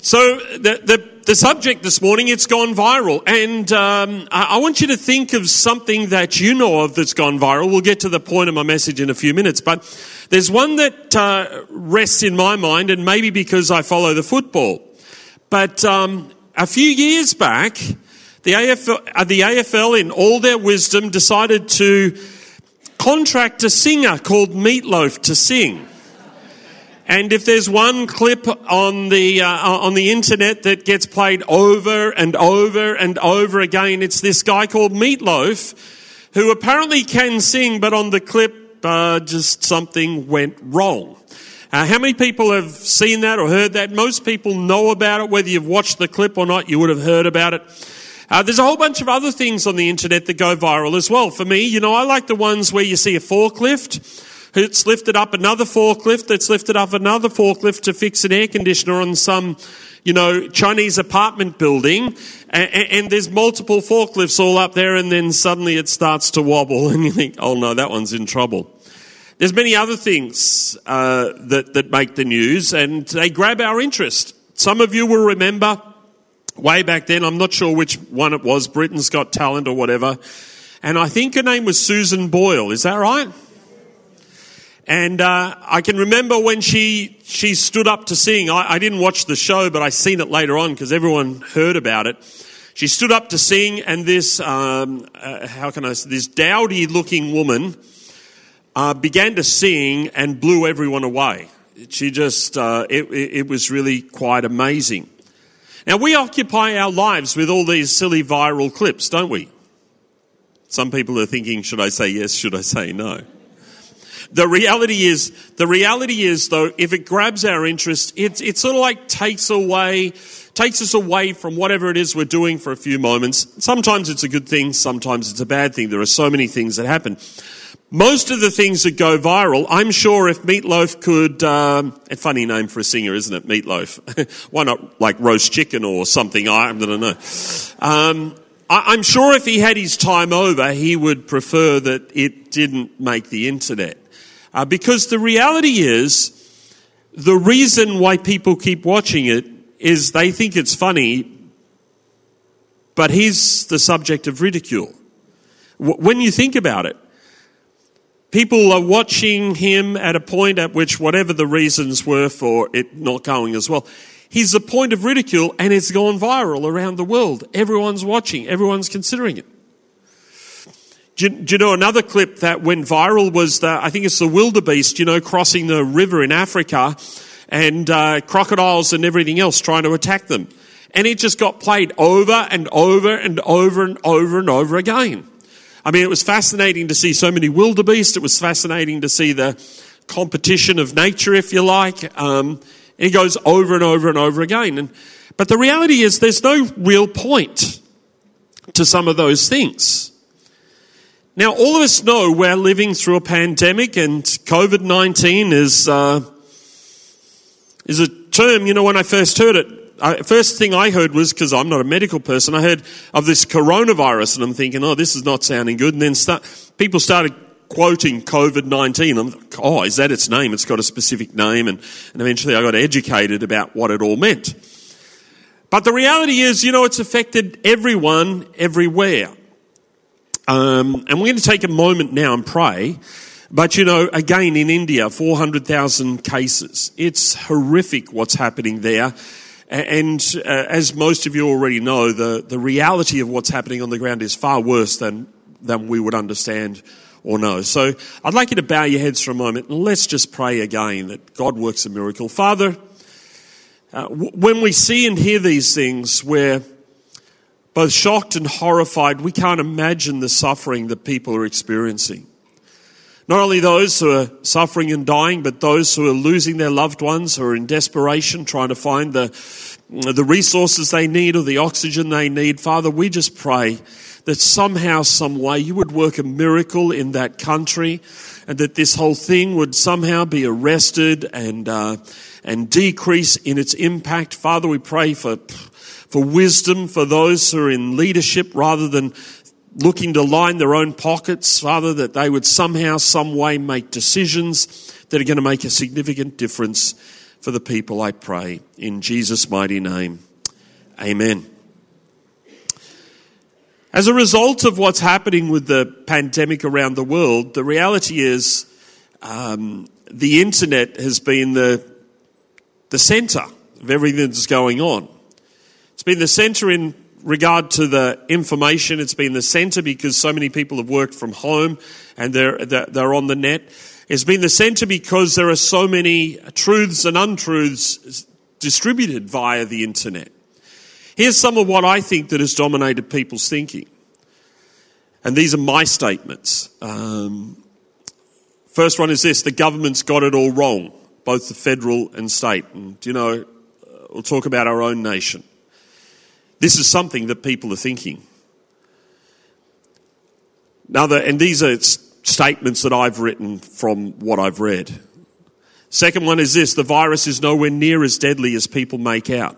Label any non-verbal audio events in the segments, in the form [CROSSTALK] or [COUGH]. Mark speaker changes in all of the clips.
Speaker 1: So the, the, the subject this morning, it's gone viral. And um, I, I want you to think of something that you know of that's gone viral. We'll get to the point of my message in a few minutes. But there's one that uh, rests in my mind, and maybe because I follow the football. But um, a few years back, the AFL, uh, the AFL, in all their wisdom, decided to contract a singer called Meatloaf to sing. And if there's one clip on the uh, on the internet that gets played over and over and over again, it's this guy called Meatloaf, who apparently can sing, but on the clip, uh, just something went wrong. Uh, how many people have seen that or heard that? Most people know about it, whether you've watched the clip or not. You would have heard about it. Uh, there's a whole bunch of other things on the internet that go viral as well. For me, you know, I like the ones where you see a forklift it's lifted up another forklift that's lifted up another forklift to fix an air conditioner on some, you know, Chinese apartment building. And, and, there's multiple forklifts all up there and then suddenly it starts to wobble [LAUGHS] and you think, oh no, that one's in trouble. There's many other things uh, that, that make the news and they grab our interest. Some of you will remember way back then, I'm not sure which one it was, Britain's Got Talent or whatever. And I think her name was Susan Boyle. Is that right? And uh, I can remember when she she stood up to sing. I, I didn't watch the show, but I seen it later on because everyone heard about it. She stood up to sing, and this um, uh, how can I this dowdy looking woman uh, began to sing and blew everyone away. She just uh, it, it was really quite amazing. Now we occupy our lives with all these silly viral clips, don't we? Some people are thinking, should I say yes? Should I say no? The reality is, the reality is though, if it grabs our interest, it, it sort of like takes away, takes us away from whatever it is we're doing for a few moments. Sometimes it's a good thing, sometimes it's a bad thing. There are so many things that happen. Most of the things that go viral, I'm sure if Meatloaf could, um, a funny name for a singer, isn't it? Meatloaf. [LAUGHS] Why not like roast chicken or something? I, I don't know. Um, I, I'm sure if he had his time over, he would prefer that it didn't make the internet. Uh, because the reality is, the reason why people keep watching it is they think it's funny, but he's the subject of ridicule. When you think about it, people are watching him at a point at which, whatever the reasons were for it not going as well, he's the point of ridicule and it's gone viral around the world. Everyone's watching, everyone's considering it. Do you, do you, know another clip that went viral was the, I think it's the wildebeest, you know, crossing the river in Africa and uh, crocodiles and everything else trying to attack them. And it just got played over and over and over and over and over again. I mean, it was fascinating to see so many wildebeest. It was fascinating to see the competition of nature, if you like. Um, it goes over and over and over again. And, but the reality is there's no real point to some of those things. Now, all of us know we're living through a pandemic, and COVID 19 is, uh, is a term, you know, when I first heard it, first thing I heard was because I'm not a medical person, I heard of this coronavirus, and I'm thinking, oh, this is not sounding good. And then start, people started quoting COVID 19. I'm like, oh, is that its name? It's got a specific name. And, and eventually I got educated about what it all meant. But the reality is, you know, it's affected everyone everywhere. Um, and we're going to take a moment now and pray. But you know, again, in India, 400,000 cases. It's horrific what's happening there. And uh, as most of you already know, the, the reality of what's happening on the ground is far worse than, than we would understand or know. So I'd like you to bow your heads for a moment and let's just pray again that God works a miracle. Father, uh, w- when we see and hear these things, we're both shocked and horrified. We can't imagine the suffering that people are experiencing. Not only those who are suffering and dying, but those who are losing their loved ones, who are in desperation, trying to find the, the resources they need or the oxygen they need. Father, we just pray that somehow, some way, you would work a miracle in that country and that this whole thing would somehow be arrested and, uh, and decrease in its impact. Father, we pray for, for wisdom for those who are in leadership rather than looking to line their own pockets. Father, that they would somehow, some way make decisions that are going to make a significant difference for the people, I pray. In Jesus' mighty name, amen. As a result of what's happening with the pandemic around the world, the reality is um, the internet has been the, the center of everything that's going on. Been the center in regard to the information. It's been the center because so many people have worked from home and they're, they're on the net. It's been the center because there are so many truths and untruths distributed via the internet. Here's some of what I think that has dominated people's thinking. And these are my statements. Um, first one is this the government's got it all wrong, both the federal and state. And, you know, we'll talk about our own nation. This is something that people are thinking. Now, and these are statements that I've written from what I've read. Second one is this the virus is nowhere near as deadly as people make out.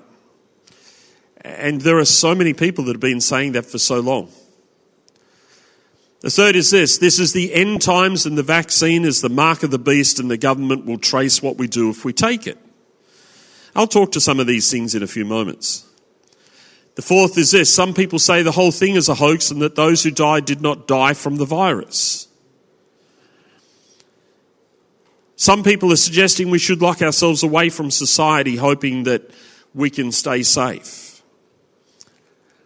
Speaker 1: And there are so many people that have been saying that for so long. The third is this this is the end times, and the vaccine is the mark of the beast, and the government will trace what we do if we take it. I'll talk to some of these things in a few moments. The fourth is this some people say the whole thing is a hoax and that those who died did not die from the virus. Some people are suggesting we should lock ourselves away from society, hoping that we can stay safe.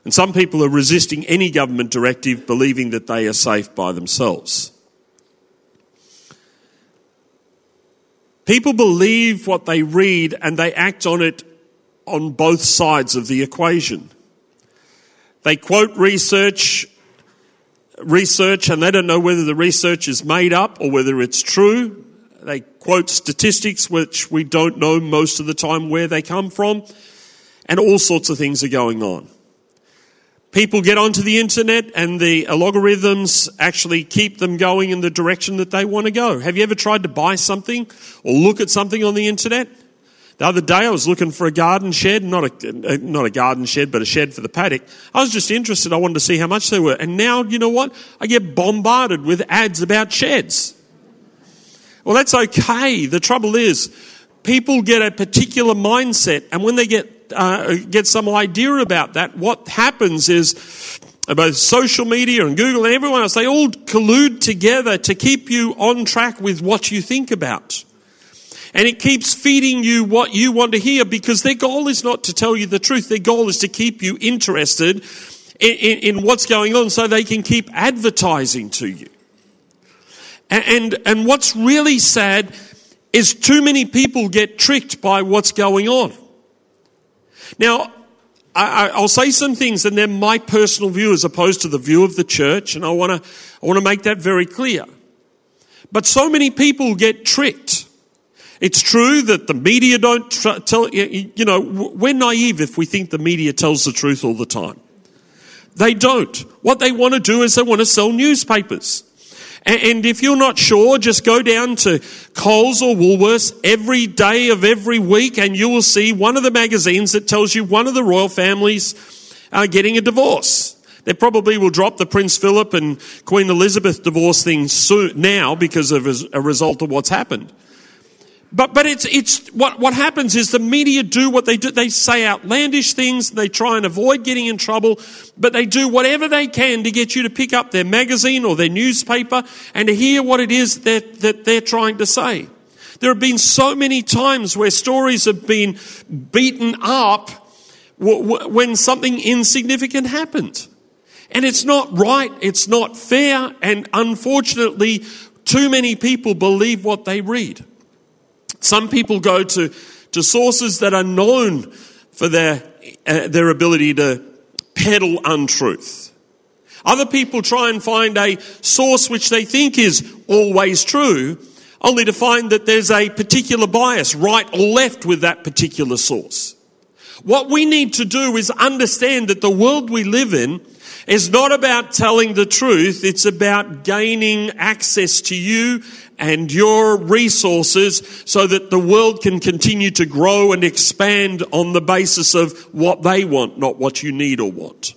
Speaker 1: And some people are resisting any government directive, believing that they are safe by themselves. People believe what they read and they act on it on both sides of the equation. They quote research, research, and they don't know whether the research is made up or whether it's true. They quote statistics which we don't know most of the time where they come from, and all sorts of things are going on. People get onto the internet and the algorithms actually keep them going in the direction that they want to go. Have you ever tried to buy something or look at something on the internet? The other day I was looking for a garden shed, not a, not a garden shed, but a shed for the paddock. I was just interested. I wanted to see how much they were. And now, you know what? I get bombarded with ads about sheds. Well, that's okay. The trouble is, people get a particular mindset, and when they get uh, get some idea about that, what happens is both social media and Google and everyone else, they all collude together to keep you on track with what you think about. And it keeps feeding you what you want to hear because their goal is not to tell you the truth. Their goal is to keep you interested in, in, in what's going on so they can keep advertising to you. And, and what's really sad is too many people get tricked by what's going on. Now, I, will say some things, and they're my personal view as opposed to the view of the church, and I want to I want to make that very clear. But so many people get tricked. It's true that the media don't tr- tell you know we're naive if we think the media tells the truth all the time. They don't. What they want to do is they want to sell newspapers. And if you're not sure, just go down to Coles or Woolworths every day of every week and you will see one of the magazines that tells you one of the royal families are getting a divorce. They probably will drop the Prince Philip and Queen Elizabeth divorce thing soon, now because of a result of what's happened. But, but it's, it's, what, what happens is the media do what they do. They say outlandish things. They try and avoid getting in trouble, but they do whatever they can to get you to pick up their magazine or their newspaper and to hear what it is that, that they're trying to say. There have been so many times where stories have been beaten up when something insignificant happened. And it's not right, it's not fair, and unfortunately, too many people believe what they read. Some people go to, to sources that are known for their, uh, their ability to peddle untruth. Other people try and find a source which they think is always true, only to find that there's a particular bias, right or left, with that particular source. What we need to do is understand that the world we live in is not about telling the truth. It's about gaining access to you and your resources so that the world can continue to grow and expand on the basis of what they want, not what you need or want.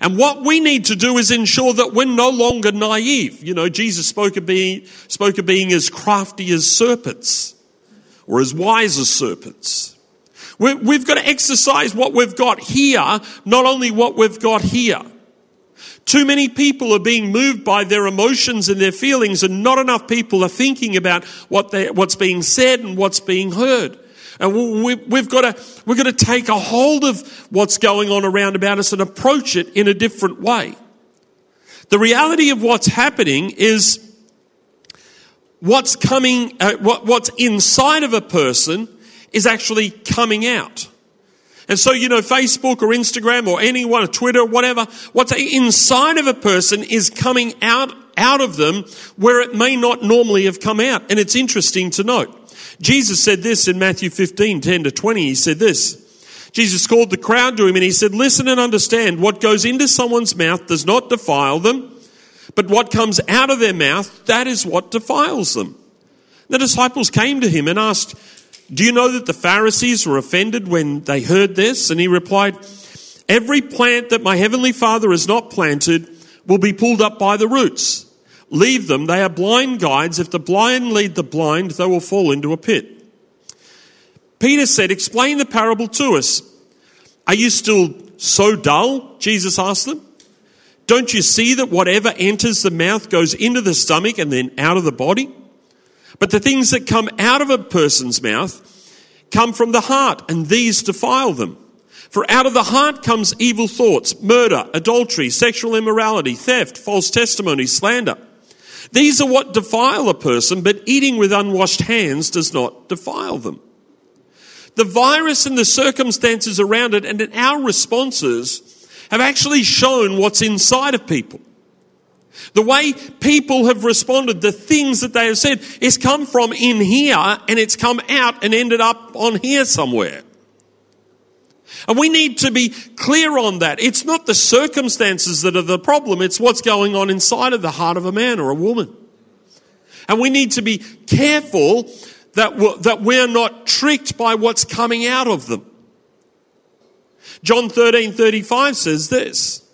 Speaker 1: And what we need to do is ensure that we're no longer naive. You know, Jesus spoke of being, spoke of being as crafty as serpents or as wise as serpents. We've got to exercise what we've got here, not only what we've got here. Too many people are being moved by their emotions and their feelings, and not enough people are thinking about what what's being said and what's being heard. And we, we've got to, we've got to take a hold of what's going on around about us and approach it in a different way. The reality of what's happening is what's coming, uh, what, what's inside of a person is actually coming out. And so, you know, Facebook or Instagram or anyone, Twitter, whatever, what's inside of a person is coming out, out of them where it may not normally have come out. And it's interesting to note. Jesus said this in Matthew 15, 10 to 20. He said this. Jesus called the crowd to him and he said, listen and understand what goes into someone's mouth does not defile them, but what comes out of their mouth, that is what defiles them. The disciples came to him and asked, do you know that the Pharisees were offended when they heard this? And he replied, Every plant that my heavenly Father has not planted will be pulled up by the roots. Leave them, they are blind guides. If the blind lead the blind, they will fall into a pit. Peter said, Explain the parable to us. Are you still so dull? Jesus asked them. Don't you see that whatever enters the mouth goes into the stomach and then out of the body? But the things that come out of a person's mouth come from the heart, and these defile them. For out of the heart comes evil thoughts, murder, adultery, sexual immorality, theft, false testimony, slander. These are what defile a person, but eating with unwashed hands does not defile them. The virus and the circumstances around it and our responses have actually shown what's inside of people. The way people have responded, the things that they have said, is come from in here and it's come out and ended up on here somewhere. And we need to be clear on that. It's not the circumstances that are the problem, it's what's going on inside of the heart of a man or a woman. And we need to be careful that we're, that we're not tricked by what's coming out of them. John 13 35 says this.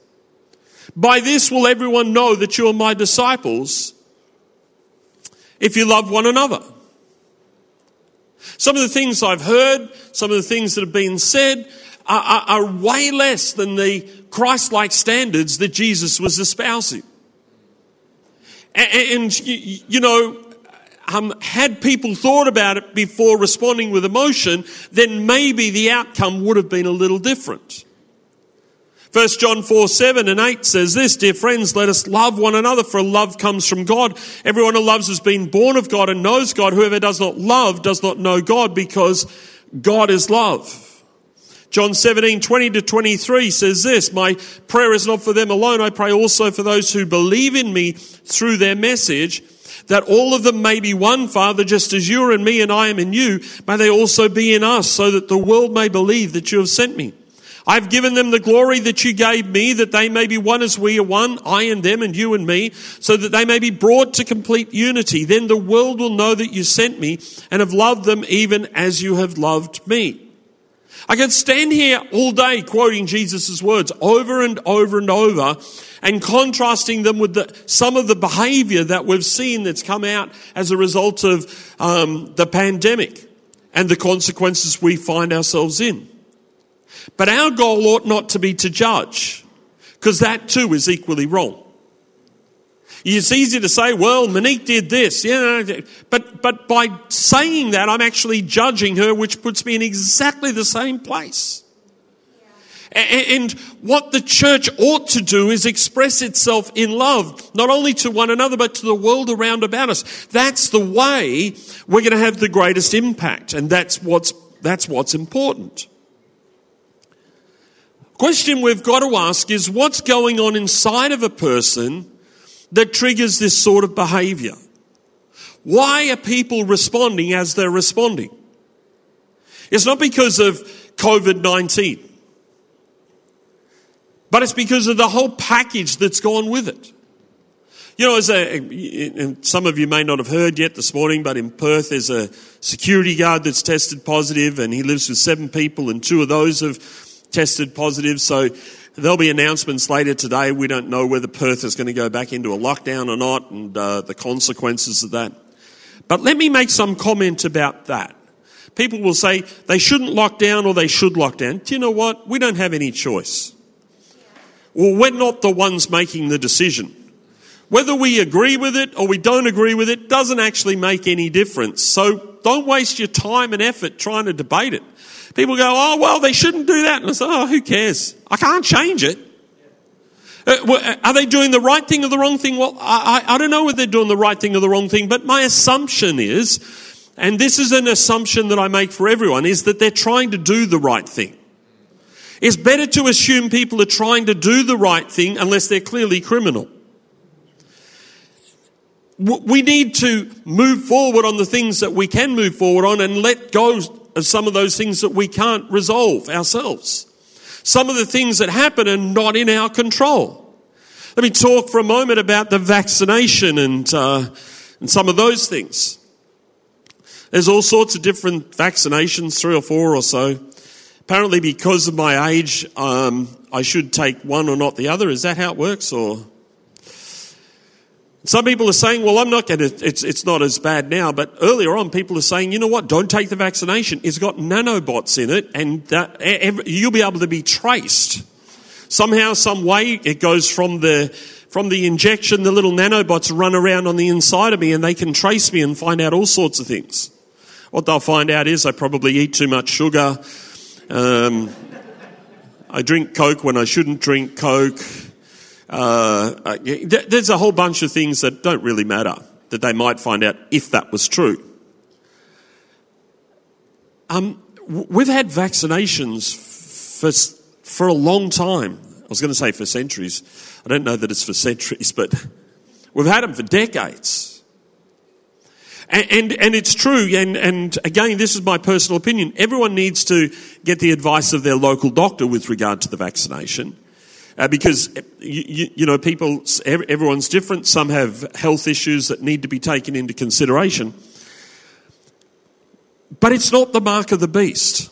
Speaker 1: By this will everyone know that you are my disciples if you love one another. Some of the things I've heard, some of the things that have been said are, are, are way less than the Christ like standards that Jesus was espousing. And, and you, you know, um, had people thought about it before responding with emotion, then maybe the outcome would have been a little different. 1 John 4, 7 and 8 says this, Dear friends, let us love one another, for love comes from God. Everyone who loves has been born of God and knows God. Whoever does not love does not know God, because God is love. John 17, 20 to 23 says this, My prayer is not for them alone. I pray also for those who believe in me through their message, that all of them may be one, Father, just as you are in me and I am in you. May they also be in us, so that the world may believe that you have sent me. I've given them the glory that you gave me, that they may be one as we are one, I and them and you and me, so that they may be brought to complete unity. Then the world will know that you sent me and have loved them even as you have loved me. I could stand here all day quoting Jesus' words over and over and over and contrasting them with the, some of the behavior that we've seen that's come out as a result of um, the pandemic and the consequences we find ourselves in. But our goal ought not to be to judge, because that too is equally wrong. It's easy to say, well, Monique did this, yeah, but, but by saying that, I'm actually judging her, which puts me in exactly the same place. And what the church ought to do is express itself in love, not only to one another, but to the world around about us. That's the way we're going to have the greatest impact. And that's what's, that's what's important. Question we've got to ask is what's going on inside of a person that triggers this sort of behavior? Why are people responding as they're responding? It's not because of COVID 19. But it's because of the whole package that's gone with it. You know, as a, some of you may not have heard yet this morning, but in Perth there's a security guard that's tested positive and he lives with seven people and two of those have tested positive. So there'll be announcements later today. We don't know whether Perth is going to go back into a lockdown or not and uh, the consequences of that. But let me make some comment about that. People will say they shouldn't lock down or they should lock down. Do you know what? We don't have any choice. Well, we're not the ones making the decision. Whether we agree with it or we don't agree with it doesn't actually make any difference. So don't waste your time and effort trying to debate it. People go, oh, well, they shouldn't do that. And I say, oh, who cares? I can't change it. Uh, are they doing the right thing or the wrong thing? Well, I, I, I don't know whether they're doing the right thing or the wrong thing, but my assumption is, and this is an assumption that I make for everyone, is that they're trying to do the right thing. It's better to assume people are trying to do the right thing unless they're clearly criminal. We need to move forward on the things that we can move forward on and let go of some of those things that we can't resolve ourselves. Some of the things that happen are not in our control. Let me talk for a moment about the vaccination and, uh, and some of those things. There's all sorts of different vaccinations, three or four or so. Apparently, because of my age, um, I should take one or not the other. Is that how it works? Or some people are saying, well, I'm not going to, it's, it's not as bad now, but earlier on, people are saying, you know what, don't take the vaccination. It's got nanobots in it, and that, every, you'll be able to be traced. Somehow, some way, it goes from the, from the injection, the little nanobots run around on the inside of me, and they can trace me and find out all sorts of things. What they'll find out is I probably eat too much sugar. Um, I drink Coke when I shouldn't drink Coke. Uh, there's a whole bunch of things that don't really matter that they might find out if that was true. Um, we've had vaccinations for, for a long time. I was going to say for centuries. I don't know that it's for centuries, but we've had them for decades. And, and, and, it's true, and, and again, this is my personal opinion. Everyone needs to get the advice of their local doctor with regard to the vaccination. Uh, because you, you, know people everyone's different. Some have health issues that need to be taken into consideration. But it's not the mark of the beast.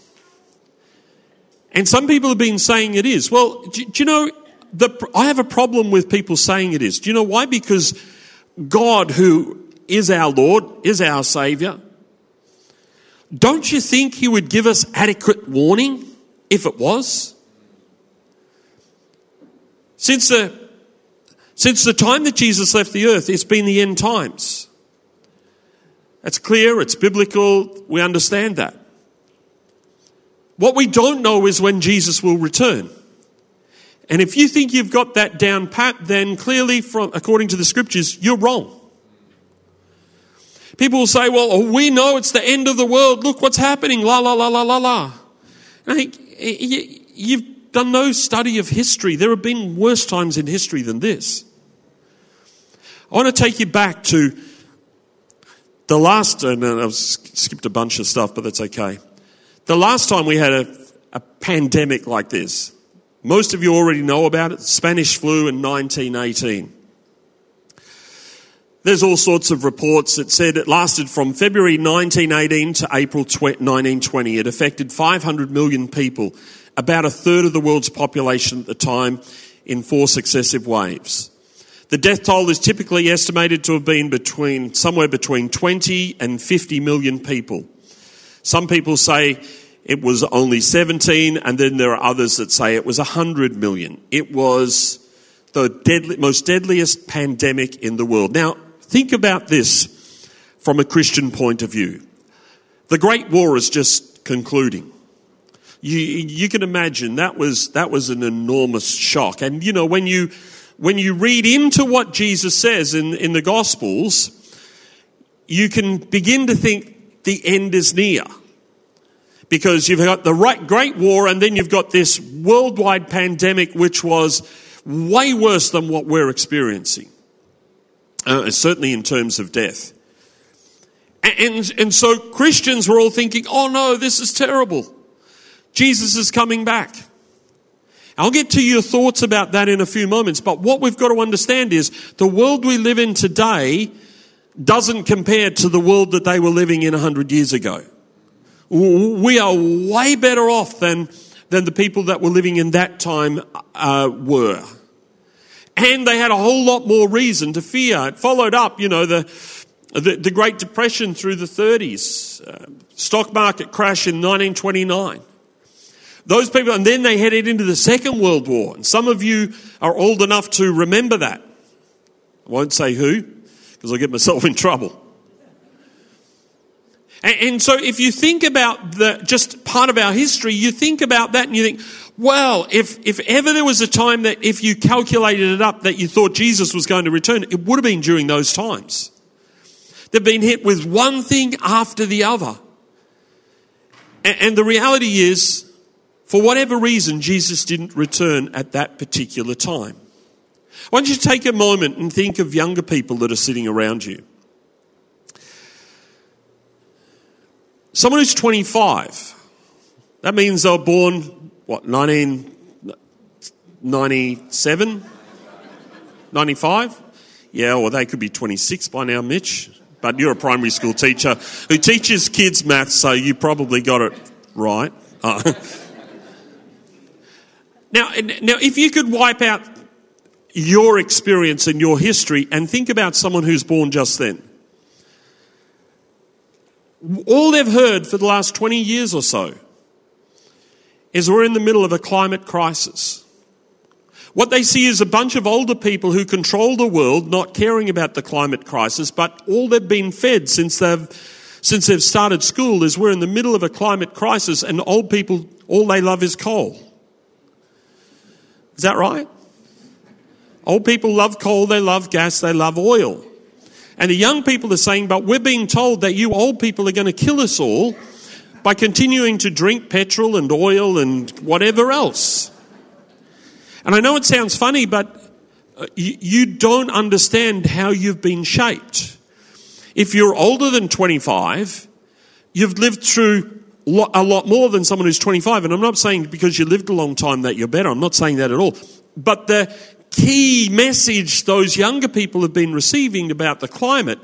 Speaker 1: And some people have been saying it is. Well do, do you know the, i have a problem with people saying it is. Do you know why? Because god who is our lord is our savior don't you think he would give us adequate warning if it was since the, since the time that Jesus left the earth, it's been the end times. That's clear, it's biblical, we understand that. What we don't know is when Jesus will return. And if you think you've got that down pat, then clearly, from, according to the scriptures, you're wrong. People will say, well, oh, we know it's the end of the world. Look what's happening. La, la, la, la, la, la. I think you've done no study of history. There have been worse times in history than this. I want to take you back to the last, and uh, I've skipped a bunch of stuff, but that's okay. The last time we had a, a pandemic like this, most of you already know about it, Spanish flu in 1918. There's all sorts of reports that said it lasted from February 1918 to April 1920. It affected 500 million people about a third of the world's population at the time in four successive waves. The death toll is typically estimated to have been between somewhere between 20 and 50 million people. Some people say it was only 17, and then there are others that say it was 100 million. It was the deadly, most deadliest pandemic in the world. Now, think about this from a Christian point of view. The Great War is just concluding you, you can imagine that was, that was an enormous shock. And you know, when you, when you read into what Jesus says in, in the Gospels, you can begin to think the end is near. Because you've got the right, Great War and then you've got this worldwide pandemic which was way worse than what we're experiencing. Uh, certainly in terms of death. And, and, and so Christians were all thinking, oh no, this is terrible. Jesus is coming back. I'll get to your thoughts about that in a few moments, but what we've got to understand is the world we live in today doesn't compare to the world that they were living in 100 years ago. We are way better off than, than the people that were living in that time uh, were. And they had a whole lot more reason to fear. It followed up, you know, the, the, the Great Depression through the 30s, uh, stock market crash in 1929. Those people, and then they headed into the Second World War. And some of you are old enough to remember that. I won't say who, because I'll get myself in trouble. And, and, so if you think about the, just part of our history, you think about that and you think, well, if, if ever there was a time that if you calculated it up that you thought Jesus was going to return, it would have been during those times. They've been hit with one thing after the other. And, and the reality is, for whatever reason, Jesus didn't return at that particular time. I want you to take a moment and think of younger people that are sitting around you. Someone who's 25, that means they were born, what, 1997? 95? Yeah, or they could be 26 by now, Mitch. But you're a primary school teacher who teaches kids maths, so you probably got it right. Uh, [LAUGHS] Now, now, if you could wipe out your experience and your history and think about someone who's born just then, all they've heard for the last 20 years or so is we're in the middle of a climate crisis. What they see is a bunch of older people who control the world, not caring about the climate crisis, but all they've been fed since they've, since they've started school is we're in the middle of a climate crisis and old people, all they love is coal. Is that right? Old people love coal, they love gas, they love oil. And the young people are saying, but we're being told that you old people are going to kill us all by continuing to drink petrol and oil and whatever else. And I know it sounds funny, but uh, you don't understand how you've been shaped. If you're older than 25, you've lived through a lot more than someone who's 25. And I'm not saying because you lived a long time that you're better. I'm not saying that at all. But the key message those younger people have been receiving about the climate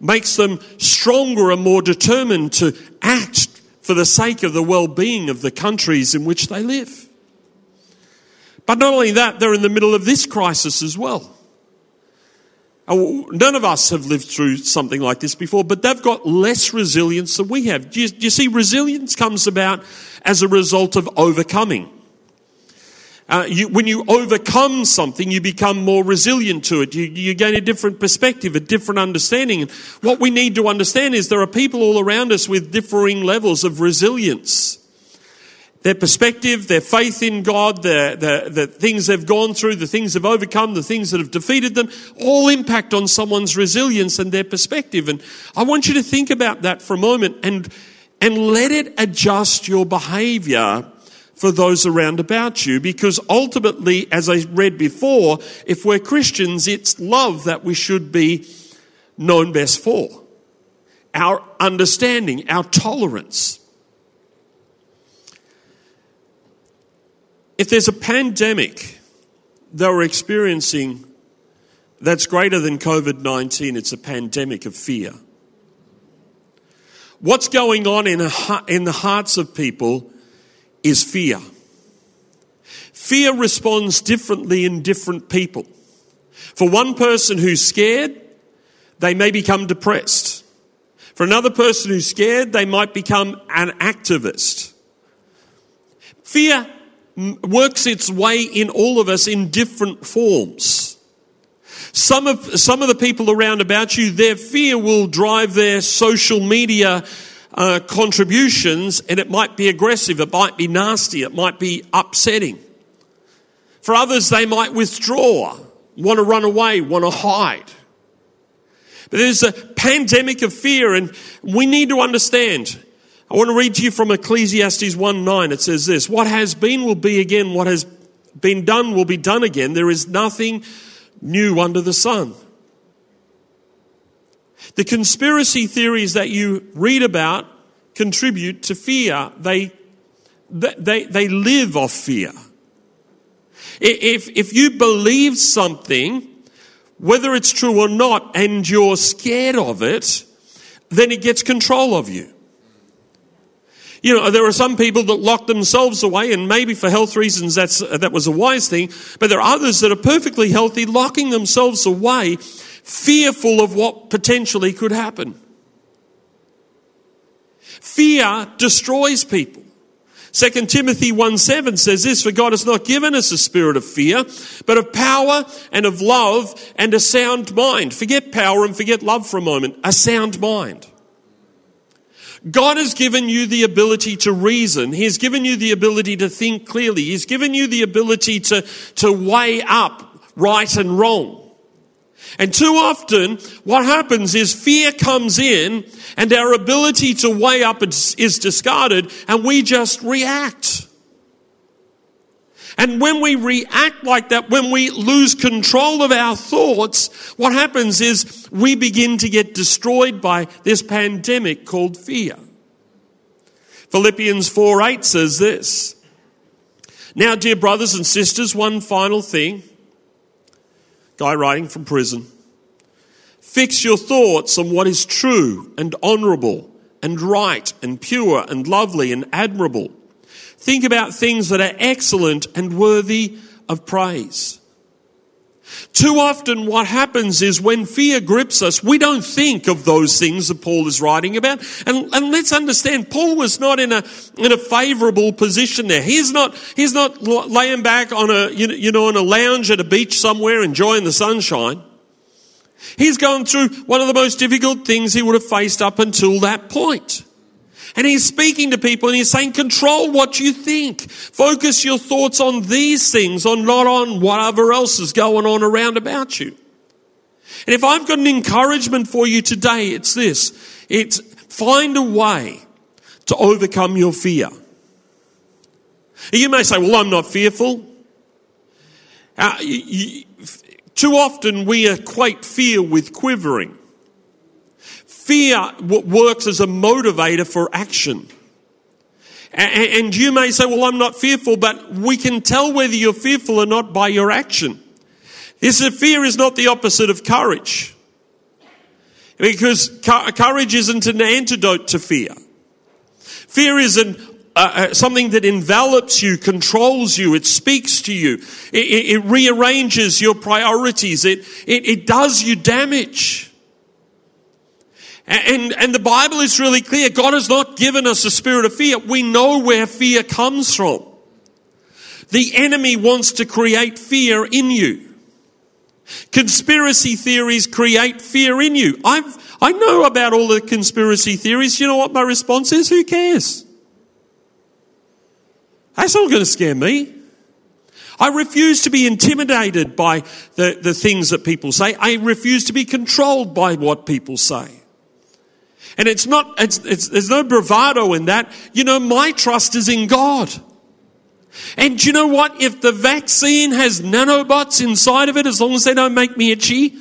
Speaker 1: makes them stronger and more determined to act for the sake of the well-being of the countries in which they live. But not only that, they're in the middle of this crisis as well. None of us have lived through something like this before, but they've got less resilience than we have. Do you, do you see, resilience comes about as a result of overcoming. Uh, you, when you overcome something, you become more resilient to it. You, you gain a different perspective, a different understanding. And what we need to understand is there are people all around us with differing levels of resilience their perspective, their faith in God, the, the, the things they've gone through, the things they've overcome, the things that have defeated them, all impact on someone's resilience and their perspective. And I want you to think about that for a moment and, and let it adjust your behavior for those around about you because ultimately, as I read before, if we're Christians, it's love that we should be known best for. Our understanding, our tolerance. If there's a pandemic that we're experiencing that's greater than COVID 19, it's a pandemic of fear. What's going on in, a, in the hearts of people is fear. Fear responds differently in different people. For one person who's scared, they may become depressed. For another person who's scared, they might become an activist. Fear works its way in all of us in different forms. Some of, some of the people around about you, their fear will drive their social media uh, contributions and it might be aggressive, it might be nasty, it might be upsetting. For others, they might withdraw, want to run away, want to hide. But there's a pandemic of fear and we need to understand I want to read to you from Ecclesiastes 1 9. It says this What has been will be again, what has been done will be done again. There is nothing new under the sun. The conspiracy theories that you read about contribute to fear. They, they, they live off fear. If, if you believe something, whether it's true or not, and you're scared of it, then it gets control of you. You know, there are some people that lock themselves away, and maybe for health reasons that's, uh, that was a wise thing, but there are others that are perfectly healthy, locking themselves away, fearful of what potentially could happen. Fear destroys people. 2 Timothy 1 7 says this, For God has not given us a spirit of fear, but of power and of love and a sound mind. Forget power and forget love for a moment. A sound mind. God has given you the ability to reason. He has given you the ability to think clearly. He's given you the ability to, to weigh up right and wrong. And too often, what happens is fear comes in and our ability to weigh up is discarded and we just react. And when we react like that, when we lose control of our thoughts, what happens is we begin to get destroyed by this pandemic called fear. Philippians 4 8 says this. Now, dear brothers and sisters, one final thing. Guy writing from prison. Fix your thoughts on what is true and honourable and right and pure and lovely and admirable. Think about things that are excellent and worthy of praise. Too often what happens is when fear grips us, we don't think of those things that Paul is writing about. And, and let's understand, Paul was not in a, in a favorable position there. He's not, he's not laying back on a, you know, on a lounge at a beach somewhere enjoying the sunshine. He's going through one of the most difficult things he would have faced up until that point. And he's speaking to people and he's saying, control what you think. Focus your thoughts on these things, on not on whatever else is going on around about you. And if I've got an encouragement for you today, it's this. It's find a way to overcome your fear. You may say, well, I'm not fearful. Uh, you, you, too often we equate fear with quivering. Fear works as a motivator for action. And you may say, well, I'm not fearful, but we can tell whether you're fearful or not by your action. This fear is not the opposite of courage. Because courage isn't an antidote to fear. Fear is an uh, uh, something that envelops you, controls you, it speaks to you, it, it, it rearranges your priorities, it, it, it does you damage. And, and the Bible is really clear. God has not given us a spirit of fear. We know where fear comes from. The enemy wants to create fear in you. Conspiracy theories create fear in you. I've, I know about all the conspiracy theories. You know what my response is? Who cares? That's not going to scare me. I refuse to be intimidated by the, the things that people say. I refuse to be controlled by what people say. And it's not, it's, it's, there's no bravado in that. You know, my trust is in God. And you know what? If the vaccine has nanobots inside of it, as long as they don't make me itchy,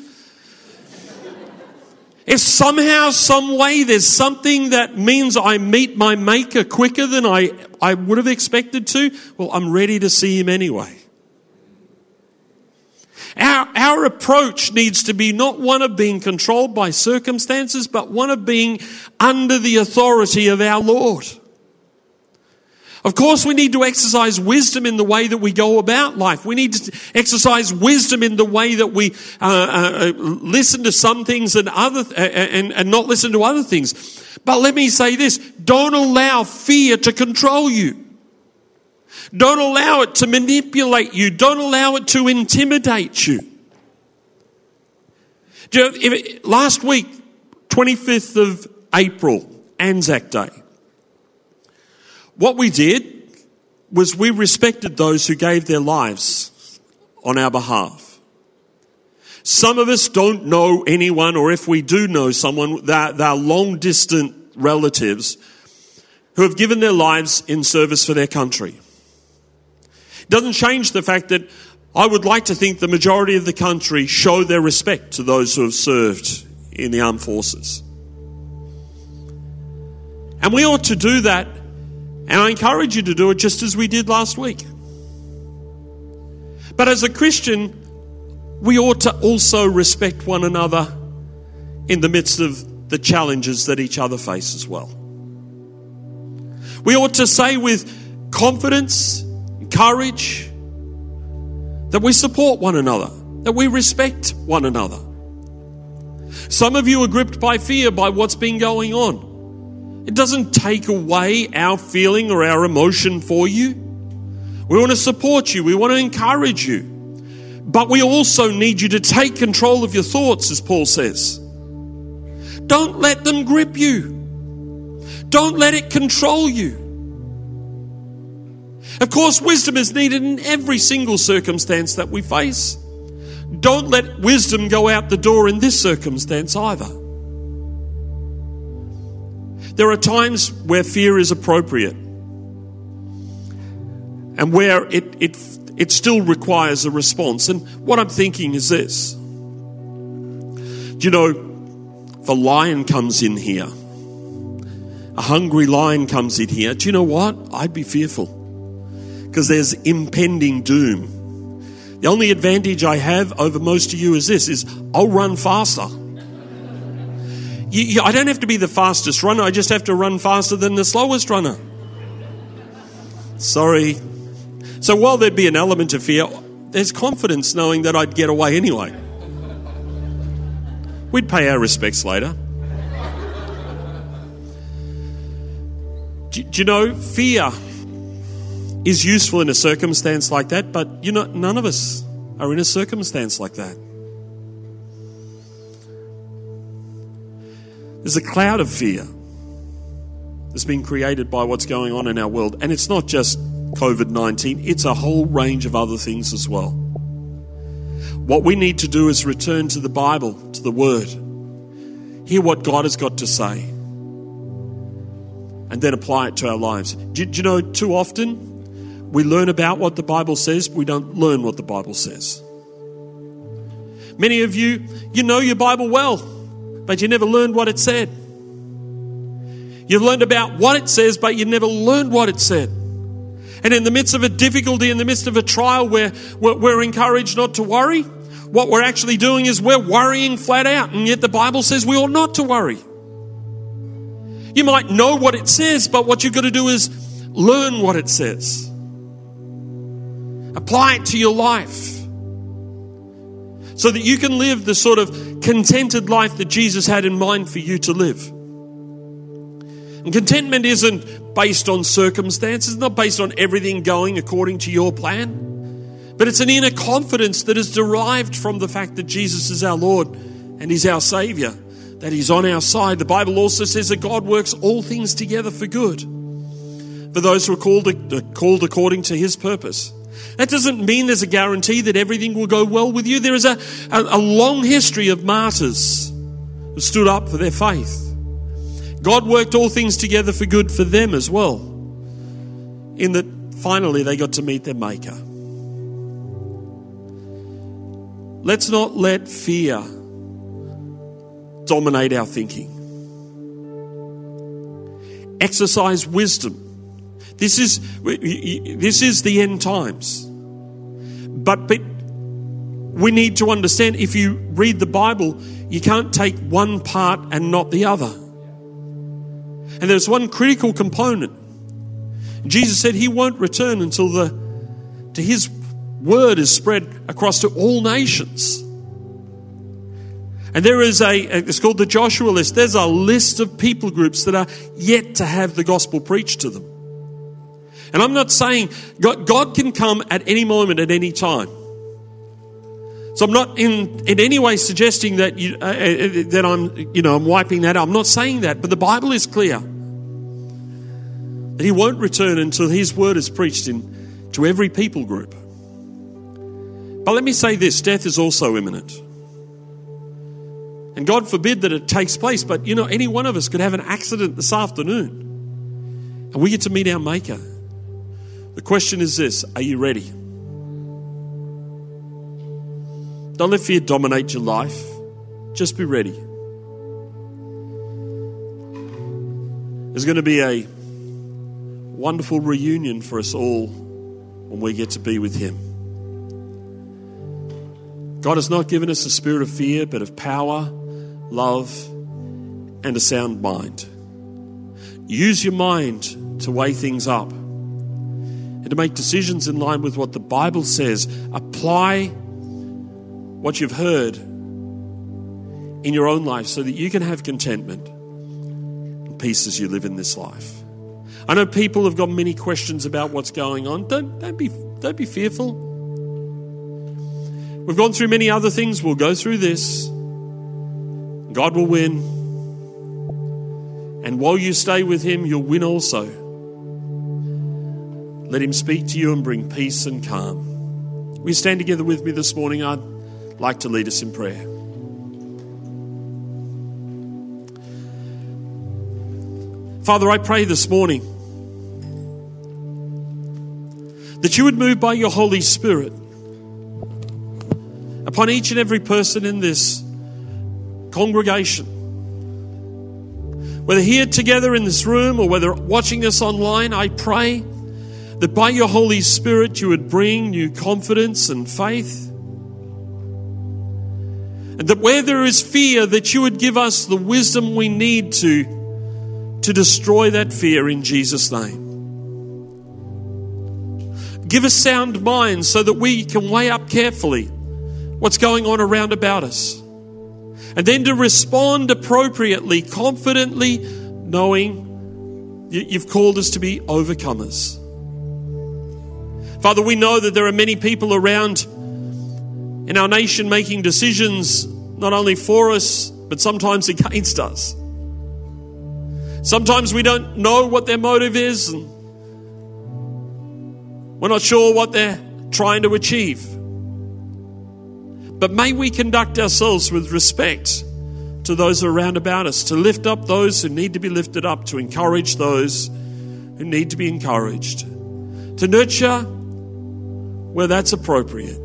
Speaker 1: if somehow, some way, there's something that means I meet my maker quicker than I, I would have expected to, well, I'm ready to see him anyway. Our, our approach needs to be not one of being controlled by circumstances, but one of being under the authority of our Lord. Of course, we need to exercise wisdom in the way that we go about life. We need to exercise wisdom in the way that we uh, uh, listen to some things and other uh, and, and not listen to other things. But let me say this: don't allow fear to control you. Don't allow it to manipulate you. Don't allow it to intimidate you. you know, if, last week, 25th of April, Anzac Day. What we did was we respected those who gave their lives on our behalf. Some of us don't know anyone, or if we do know someone, they're, they're long distant relatives who have given their lives in service for their country. Doesn't change the fact that I would like to think the majority of the country show their respect to those who have served in the armed forces. And we ought to do that And I encourage you to do it just as we did last week. But as a Christian, we ought to also respect one another in the midst of the challenges that each other face as well. We ought to say with confidence, courage, that we support one another, that we respect one another. Some of you are gripped by fear by what's been going on. It doesn't take away our feeling or our emotion for you. We want to support you, we want to encourage you. But we also need you to take control of your thoughts, as Paul says. Don't let them grip you. Don't let it control you. Of course, wisdom is needed in every single circumstance that we face. Don't let wisdom go out the door in this circumstance either. There are times where fear is appropriate and where it, it, it still requires a response. And what I'm thinking is this. Do you know, a lion comes in here, a hungry lion comes in here, do you know what? I'd be fearful because there's impending doom. The only advantage I have over most of you is this is I'll run faster. You, you, I don't have to be the fastest runner, I just have to run faster than the slowest runner. Sorry. So while there'd be an element of fear, there's confidence knowing that I'd get away anyway. We'd pay our respects later. Do, do you know, fear is useful in a circumstance like that, but you know, none of us are in a circumstance like that. There's a cloud of fear that's been created by what's going on in our world. And it's not just COVID 19, it's a whole range of other things as well. What we need to do is return to the Bible, to the Word, hear what God has got to say, and then apply it to our lives. Do, do you know, too often we learn about what the Bible says, but we don't learn what the Bible says. Many of you, you know your Bible well, but you never learned what it said. You've learned about what it says, but you never learned what it said. And in the midst of a difficulty, in the midst of a trial where we're encouraged not to worry, what we're actually doing is we're worrying flat out. And yet the Bible says we ought not to worry. You might know what it says, but what you've got to do is learn what it says. Apply it to your life so that you can live the sort of contented life that Jesus had in mind for you to live. And contentment isn't based on circumstances, it's not based on everything going according to your plan, but it's an inner confidence that is derived from the fact that Jesus is our Lord and He's our Savior, that He's on our side. The Bible also says that God works all things together for good for those who are called, called according to His purpose. That doesn't mean there's a guarantee that everything will go well with you. There is a, a, a long history of martyrs who stood up for their faith. God worked all things together for good for them as well, in that finally they got to meet their Maker. Let's not let fear dominate our thinking. Exercise wisdom this is, this is the end times. But, but we need to understand if you read the Bible, you can't take one part and not the other. And there's one critical component. Jesus said he won't return until the to his word is spread across to all nations. And there is a, it's called the Joshua list. There's a list of people groups that are yet to have the gospel preached to them. And I'm not saying God, God can come at any moment, at any time. So I'm not in, in any way suggesting that you, uh, uh, that I'm you know I'm wiping that out. I'm not saying that, but the Bible is clear that He won't return until His word is preached in to every people group. But let me say this: death is also imminent, and God forbid that it takes place. But you know, any one of us could have an accident this afternoon, and we get to meet our Maker. The question is this Are you ready? Don't let fear dominate your life. Just be ready. There's going to be a wonderful reunion for us all when we get to be with Him. God has not given us a spirit of fear, but of power, love, and a sound mind. Use your mind to weigh things up and to make decisions in line with what the Bible says. Apply what you've heard in your own life so that you can have contentment and peace as you live in this life. I know people have got many questions about what's going on. Don't, don't, be, don't be fearful. We've gone through many other things. We'll go through this. God will win. And while you stay with Him, you'll win also. Let Him speak to you and bring peace and calm. You stand together with me this morning? I'd like to lead us in prayer. Father, I pray this morning that you would move by your Holy Spirit upon each and every person in this congregation whether here together in this room or whether watching us online, I pray that by your Holy Spirit you would bring new confidence and faith. And that where there is fear, that you would give us the wisdom we need to, to destroy that fear in Jesus' name. Give us sound minds so that we can weigh up carefully what's going on around about us and then to respond appropriately, confidently, knowing you've called us to be overcomers. Father, we know that there are many people around in our nation making decisions not only for us, but sometimes [LAUGHS] against us. Sometimes we don't know what their motive is, and we're not sure what they're trying to achieve. But may we conduct ourselves with respect to those around about us, to lift up those who need to be lifted up, to encourage those who need to be encouraged, to nurture where that's appropriate,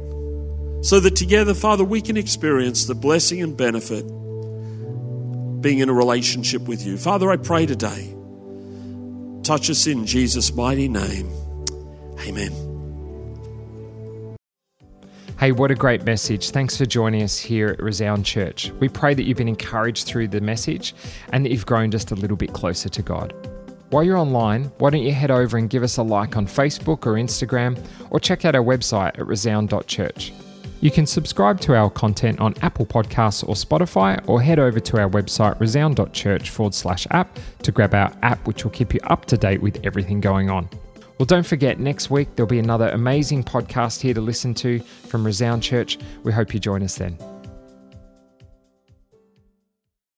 Speaker 1: so that together, Father, we can experience the blessing and benefit being in a relationship with you. Father, I pray today, touch us in Jesus' mighty name. Amen.
Speaker 2: Hey, what a great message. Thanks for joining us here at Resound Church. We pray that you've been encouraged through the message and that you've grown just a little bit closer to God. While you're online, why don't you head over and give us a like on Facebook or Instagram, or check out our website at resound.church. You can subscribe to our content on Apple Podcasts or Spotify, or head over to our website resound.church forward slash app to grab our app, which will keep you up to date with everything going on. Well, don't forget, next week there'll be another amazing podcast here to listen to from Resound Church. We hope you join us then.